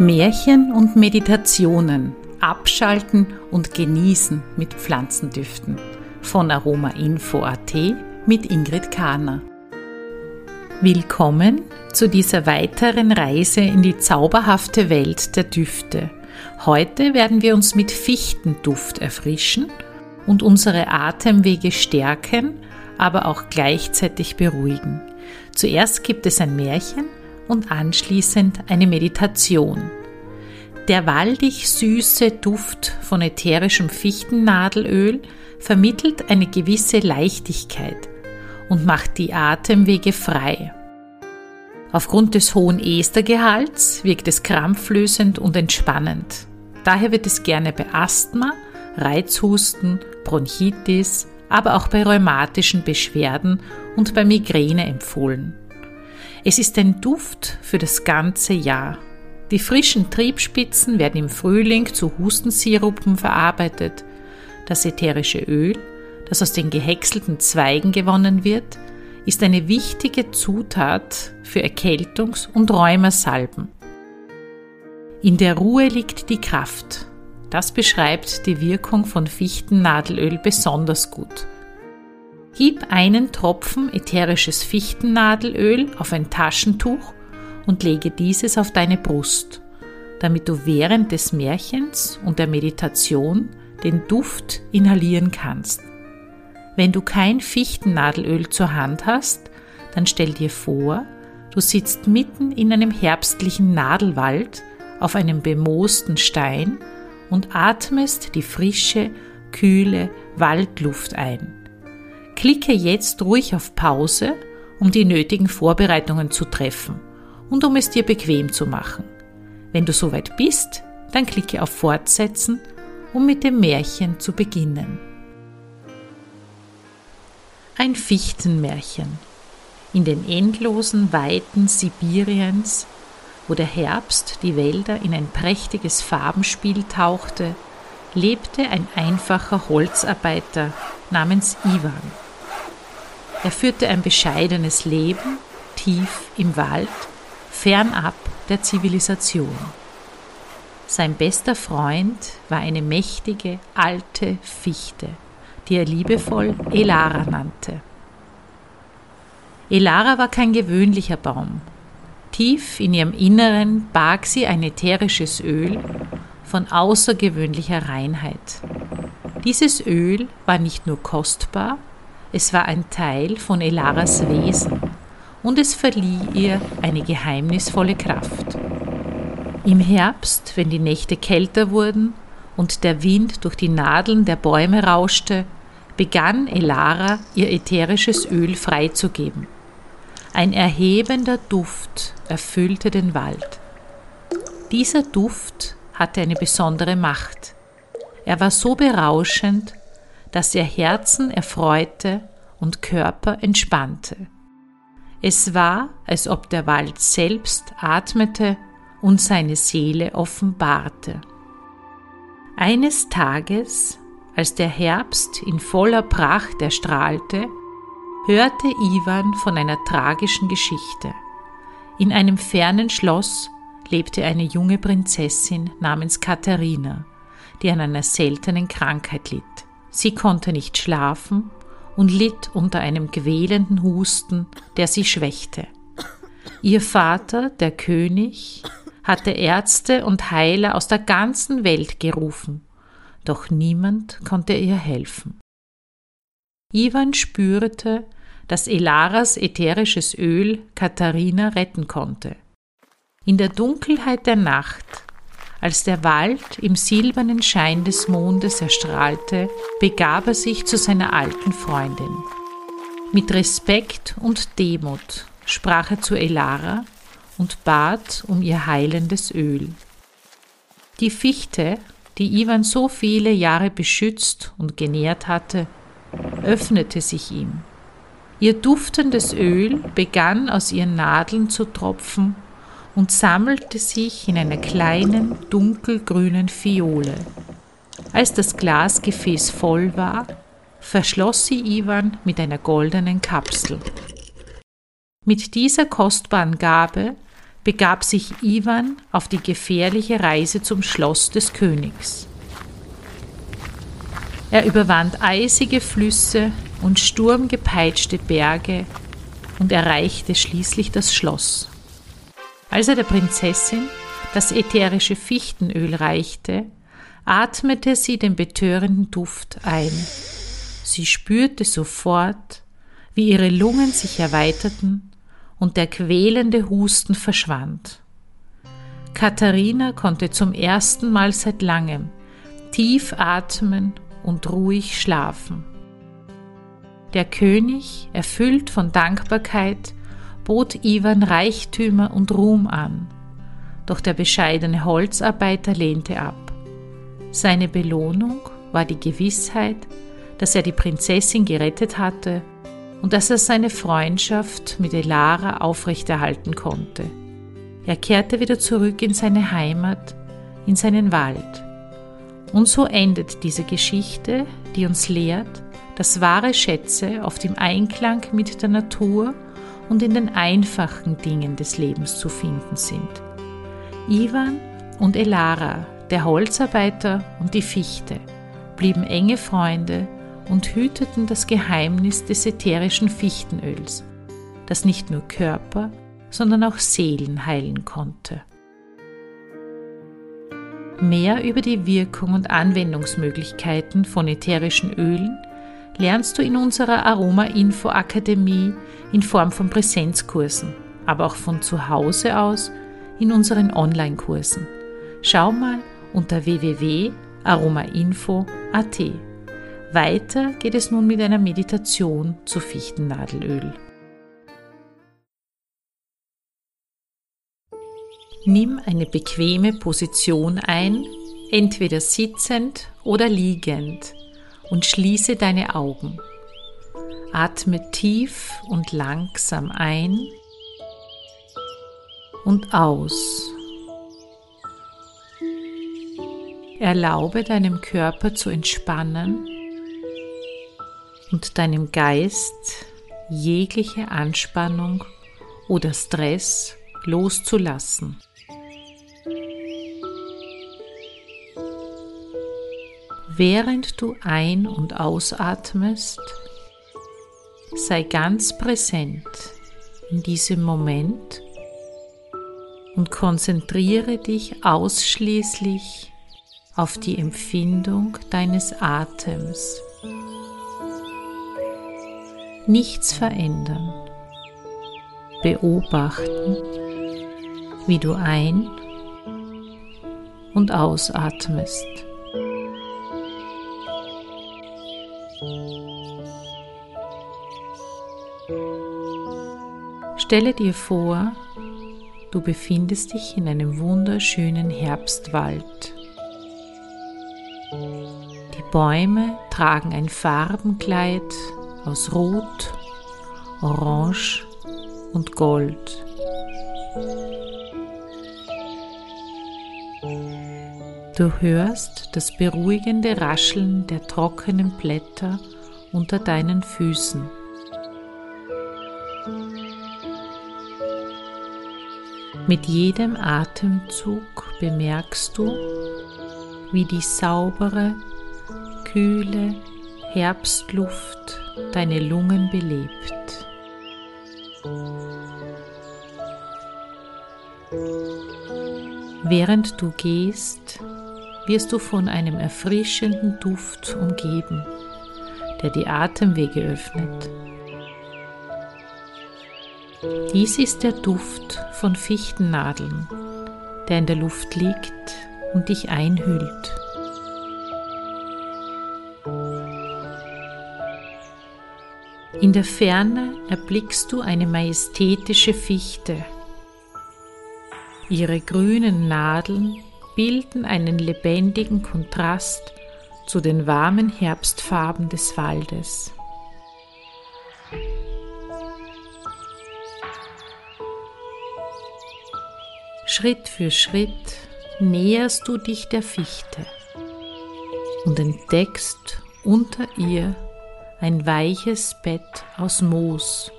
Märchen und Meditationen, Abschalten und Genießen mit Pflanzendüften von Aromainfo.at mit Ingrid Kahner. Willkommen zu dieser weiteren Reise in die zauberhafte Welt der Düfte. Heute werden wir uns mit Fichtenduft erfrischen und unsere Atemwege stärken, aber auch gleichzeitig beruhigen. Zuerst gibt es ein Märchen und anschließend eine Meditation. Der waldig süße Duft von ätherischem Fichtennadelöl vermittelt eine gewisse Leichtigkeit und macht die Atemwege frei. Aufgrund des hohen Estergehalts wirkt es krampflösend und entspannend. Daher wird es gerne bei Asthma, Reizhusten, Bronchitis, aber auch bei rheumatischen Beschwerden und bei Migräne empfohlen. Es ist ein Duft für das ganze Jahr. Die frischen Triebspitzen werden im Frühling zu Hustensirupen verarbeitet. Das ätherische Öl, das aus den gehäckselten Zweigen gewonnen wird, ist eine wichtige Zutat für Erkältungs- und Rheumasalben. In der Ruhe liegt die Kraft. Das beschreibt die Wirkung von Fichtennadelöl besonders gut. Gib einen Tropfen ätherisches Fichtennadelöl auf ein Taschentuch und lege dieses auf deine Brust, damit du während des Märchens und der Meditation den Duft inhalieren kannst. Wenn du kein Fichtennadelöl zur Hand hast, dann stell dir vor, du sitzt mitten in einem herbstlichen Nadelwald auf einem bemoosten Stein und atmest die frische, kühle Waldluft ein. Klicke jetzt ruhig auf Pause, um die nötigen Vorbereitungen zu treffen und um es dir bequem zu machen. Wenn du soweit bist, dann klicke auf Fortsetzen, um mit dem Märchen zu beginnen. Ein Fichtenmärchen. In den endlosen Weiten Sibiriens, wo der Herbst die Wälder in ein prächtiges Farbenspiel tauchte, lebte ein einfacher Holzarbeiter namens Ivan. Er führte ein bescheidenes Leben, tief im Wald, fernab der Zivilisation. Sein bester Freund war eine mächtige, alte Fichte, die er liebevoll Elara nannte. Elara war kein gewöhnlicher Baum. Tief in ihrem Inneren barg sie ein ätherisches Öl von außergewöhnlicher Reinheit. Dieses Öl war nicht nur kostbar, es war ein Teil von Elaras Wesen und es verlieh ihr eine geheimnisvolle Kraft. Im Herbst, wenn die Nächte kälter wurden und der Wind durch die Nadeln der Bäume rauschte, begann Elara ihr ätherisches Öl freizugeben. Ein erhebender Duft erfüllte den Wald. Dieser Duft hatte eine besondere Macht. Er war so berauschend, das ihr Herzen erfreute und Körper entspannte. Es war, als ob der Wald selbst atmete und seine Seele offenbarte. Eines Tages, als der Herbst in voller Pracht erstrahlte, hörte Ivan von einer tragischen Geschichte. In einem fernen Schloss lebte eine junge Prinzessin namens Katharina, die an einer seltenen Krankheit litt. Sie konnte nicht schlafen und litt unter einem quälenden Husten, der sie schwächte. Ihr Vater, der König, hatte Ärzte und Heiler aus der ganzen Welt gerufen, doch niemand konnte ihr helfen. Ivan spürte, dass Elaras ätherisches Öl Katharina retten konnte. In der Dunkelheit der Nacht als der Wald im silbernen Schein des Mondes erstrahlte, begab er sich zu seiner alten Freundin. Mit Respekt und Demut sprach er zu Elara und bat um ihr heilendes Öl. Die Fichte, die Ivan so viele Jahre beschützt und genährt hatte, öffnete sich ihm. Ihr duftendes Öl begann aus ihren Nadeln zu tropfen und sammelte sich in einer kleinen dunkelgrünen Fiole. Als das Glasgefäß voll war, verschloss sie Ivan mit einer goldenen Kapsel. Mit dieser kostbaren Gabe begab sich Iwan auf die gefährliche Reise zum Schloss des Königs. Er überwand eisige Flüsse und sturmgepeitschte Berge und erreichte schließlich das Schloss. Als er der Prinzessin das ätherische Fichtenöl reichte, atmete sie den betörenden Duft ein. Sie spürte sofort, wie ihre Lungen sich erweiterten und der quälende Husten verschwand. Katharina konnte zum ersten Mal seit langem tief atmen und ruhig schlafen. Der König, erfüllt von Dankbarkeit, bot Ivan Reichtümer und Ruhm an, doch der bescheidene Holzarbeiter lehnte ab. Seine Belohnung war die Gewissheit, dass er die Prinzessin gerettet hatte und dass er seine Freundschaft mit Elara aufrechterhalten konnte. Er kehrte wieder zurück in seine Heimat, in seinen Wald. Und so endet diese Geschichte, die uns lehrt, dass wahre Schätze oft im Einklang mit der Natur und in den einfachen Dingen des Lebens zu finden sind. Ivan und Elara, der Holzarbeiter und die Fichte, blieben enge Freunde und hüteten das Geheimnis des ätherischen Fichtenöls, das nicht nur Körper, sondern auch Seelen heilen konnte. Mehr über die Wirkung und Anwendungsmöglichkeiten von ätherischen Ölen lernst du in unserer Aroma Info Akademie in Form von Präsenzkursen, aber auch von zu Hause aus in unseren Online-Kursen. Schau mal unter www.aromainfo.at. Weiter geht es nun mit einer Meditation zu Fichtennadelöl. Nimm eine bequeme Position ein, entweder sitzend oder liegend, und schließe deine Augen. Atme tief und langsam ein und aus. Erlaube deinem Körper zu entspannen und deinem Geist jegliche Anspannung oder Stress loszulassen. Während du ein- und ausatmest, sei ganz präsent in diesem Moment und konzentriere dich ausschließlich auf die Empfindung deines Atems nichts verändern. Beobachten, wie du ein- und ausatmest. Stelle dir vor, du befindest dich in einem wunderschönen Herbstwald. Die Bäume tragen ein Farbenkleid aus Rot, Orange und Gold. Du hörst das beruhigende Rascheln der trockenen Blätter unter deinen Füßen. Mit jedem Atemzug bemerkst du, wie die saubere, kühle Herbstluft deine Lungen belebt. Während du gehst, wirst du von einem erfrischenden Duft umgeben, der die Atemwege öffnet. Dies ist der Duft von Fichtennadeln, der in der Luft liegt und dich einhüllt. In der Ferne erblickst du eine majestätische Fichte. Ihre grünen Nadeln bilden einen lebendigen Kontrast zu den warmen Herbstfarben des Waldes. Schritt für Schritt näherst du dich der Fichte und entdeckst unter ihr ein weiches Bett aus Moos.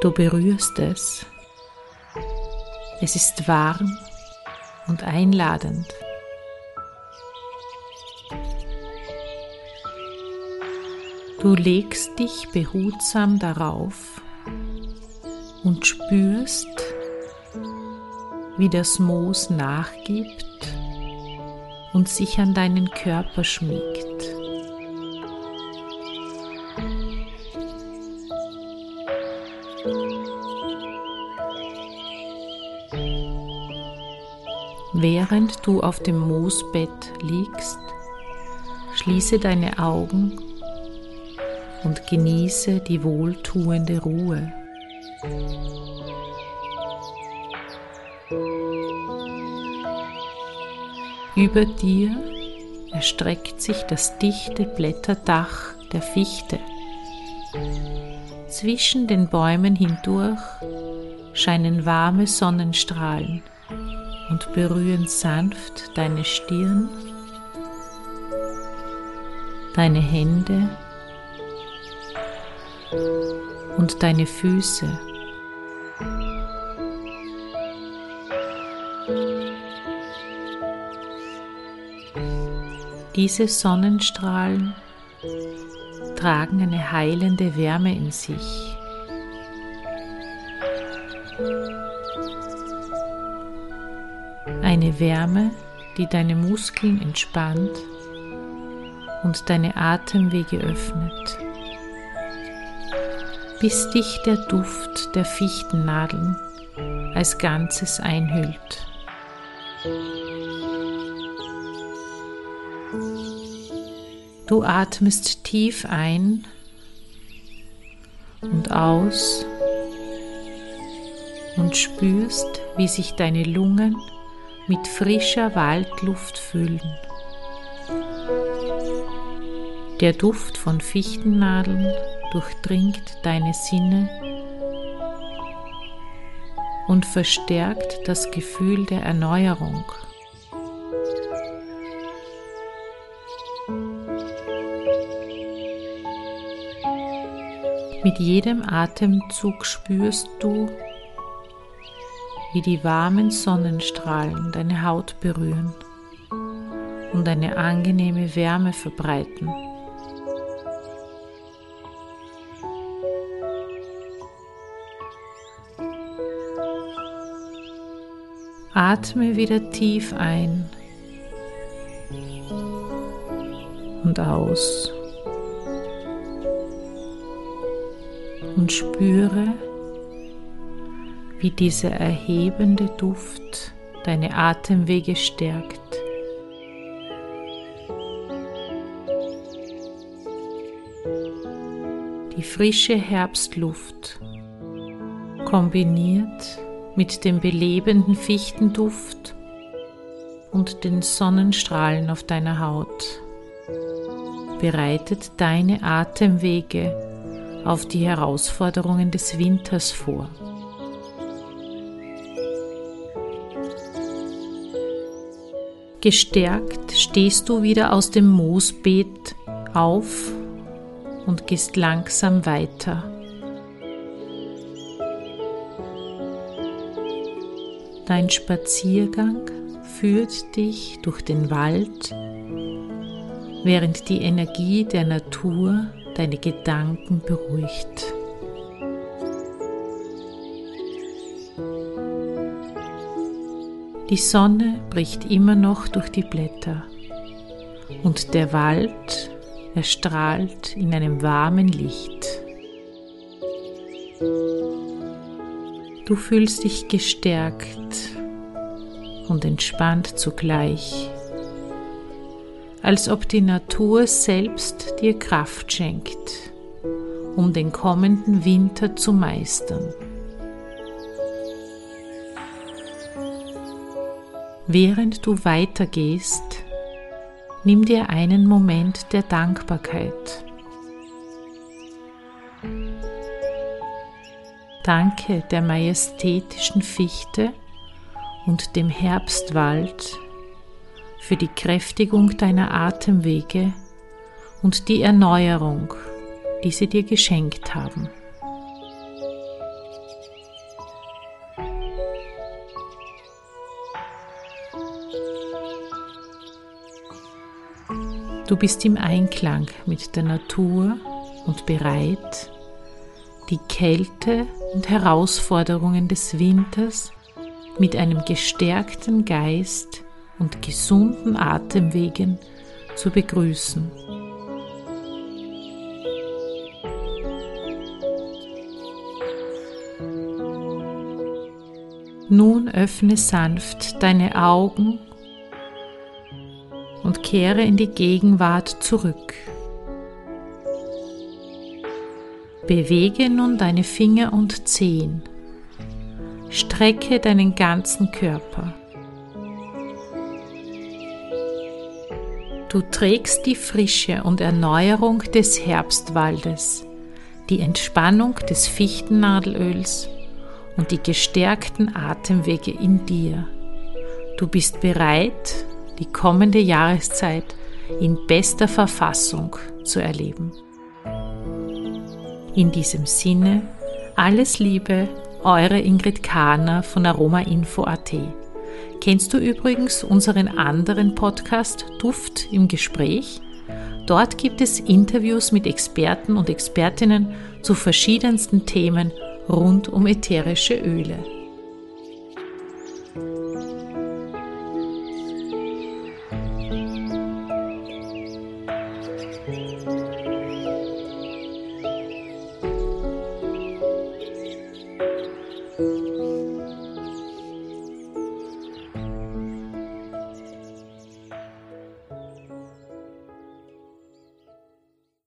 Du berührst es. Es ist warm und einladend. Du legst dich behutsam darauf und spürst, wie das Moos nachgibt und sich an deinen Körper schmiegt. Während du auf dem Moosbett liegst, schließe deine Augen und genieße die wohltuende Ruhe. Über dir erstreckt sich das dichte Blätterdach der Fichte. Zwischen den Bäumen hindurch scheinen warme Sonnenstrahlen und berühren sanft deine Stirn, deine Hände und deine Füße. Diese Sonnenstrahlen tragen eine heilende Wärme in sich. Eine Wärme, die deine Muskeln entspannt und deine Atemwege öffnet bis dich der Duft der Fichtennadeln als Ganzes einhüllt. Du atmest tief ein und aus und spürst, wie sich deine Lungen mit frischer Waldluft füllen. Der Duft von Fichtennadeln durchdringt deine Sinne und verstärkt das Gefühl der Erneuerung. Mit jedem Atemzug spürst du, wie die warmen Sonnenstrahlen deine Haut berühren und eine angenehme Wärme verbreiten. Atme wieder tief ein und aus und spüre, wie dieser erhebende Duft deine Atemwege stärkt. Die frische Herbstluft kombiniert mit dem belebenden Fichtenduft und den Sonnenstrahlen auf deiner Haut bereitet deine Atemwege auf die Herausforderungen des Winters vor. Gestärkt stehst du wieder aus dem Moosbeet auf und gehst langsam weiter. Dein Spaziergang führt dich durch den Wald, während die Energie der Natur deine Gedanken beruhigt. Die Sonne bricht immer noch durch die Blätter und der Wald erstrahlt in einem warmen Licht. Du fühlst dich gestärkt und entspannt zugleich, als ob die Natur selbst dir Kraft schenkt, um den kommenden Winter zu meistern. Während du weitergehst, nimm dir einen Moment der Dankbarkeit. Danke der majestätischen Fichte und dem Herbstwald für die Kräftigung deiner Atemwege und die Erneuerung, die sie dir geschenkt haben. Du bist im Einklang mit der Natur und bereit, die Kälte und Herausforderungen des Winters mit einem gestärkten Geist und gesunden Atemwegen zu begrüßen. Nun öffne sanft deine Augen und kehre in die Gegenwart zurück. Bewege nun deine Finger und Zehen. Strecke deinen ganzen Körper. Du trägst die Frische und Erneuerung des Herbstwaldes, die Entspannung des Fichtennadelöls und die gestärkten Atemwege in dir. Du bist bereit, die kommende Jahreszeit in bester Verfassung zu erleben. In diesem Sinne, alles Liebe, eure Ingrid Kahner von aromainfo.at. Kennst du übrigens unseren anderen Podcast Duft im Gespräch? Dort gibt es Interviews mit Experten und Expertinnen zu verschiedensten Themen rund um ätherische Öle.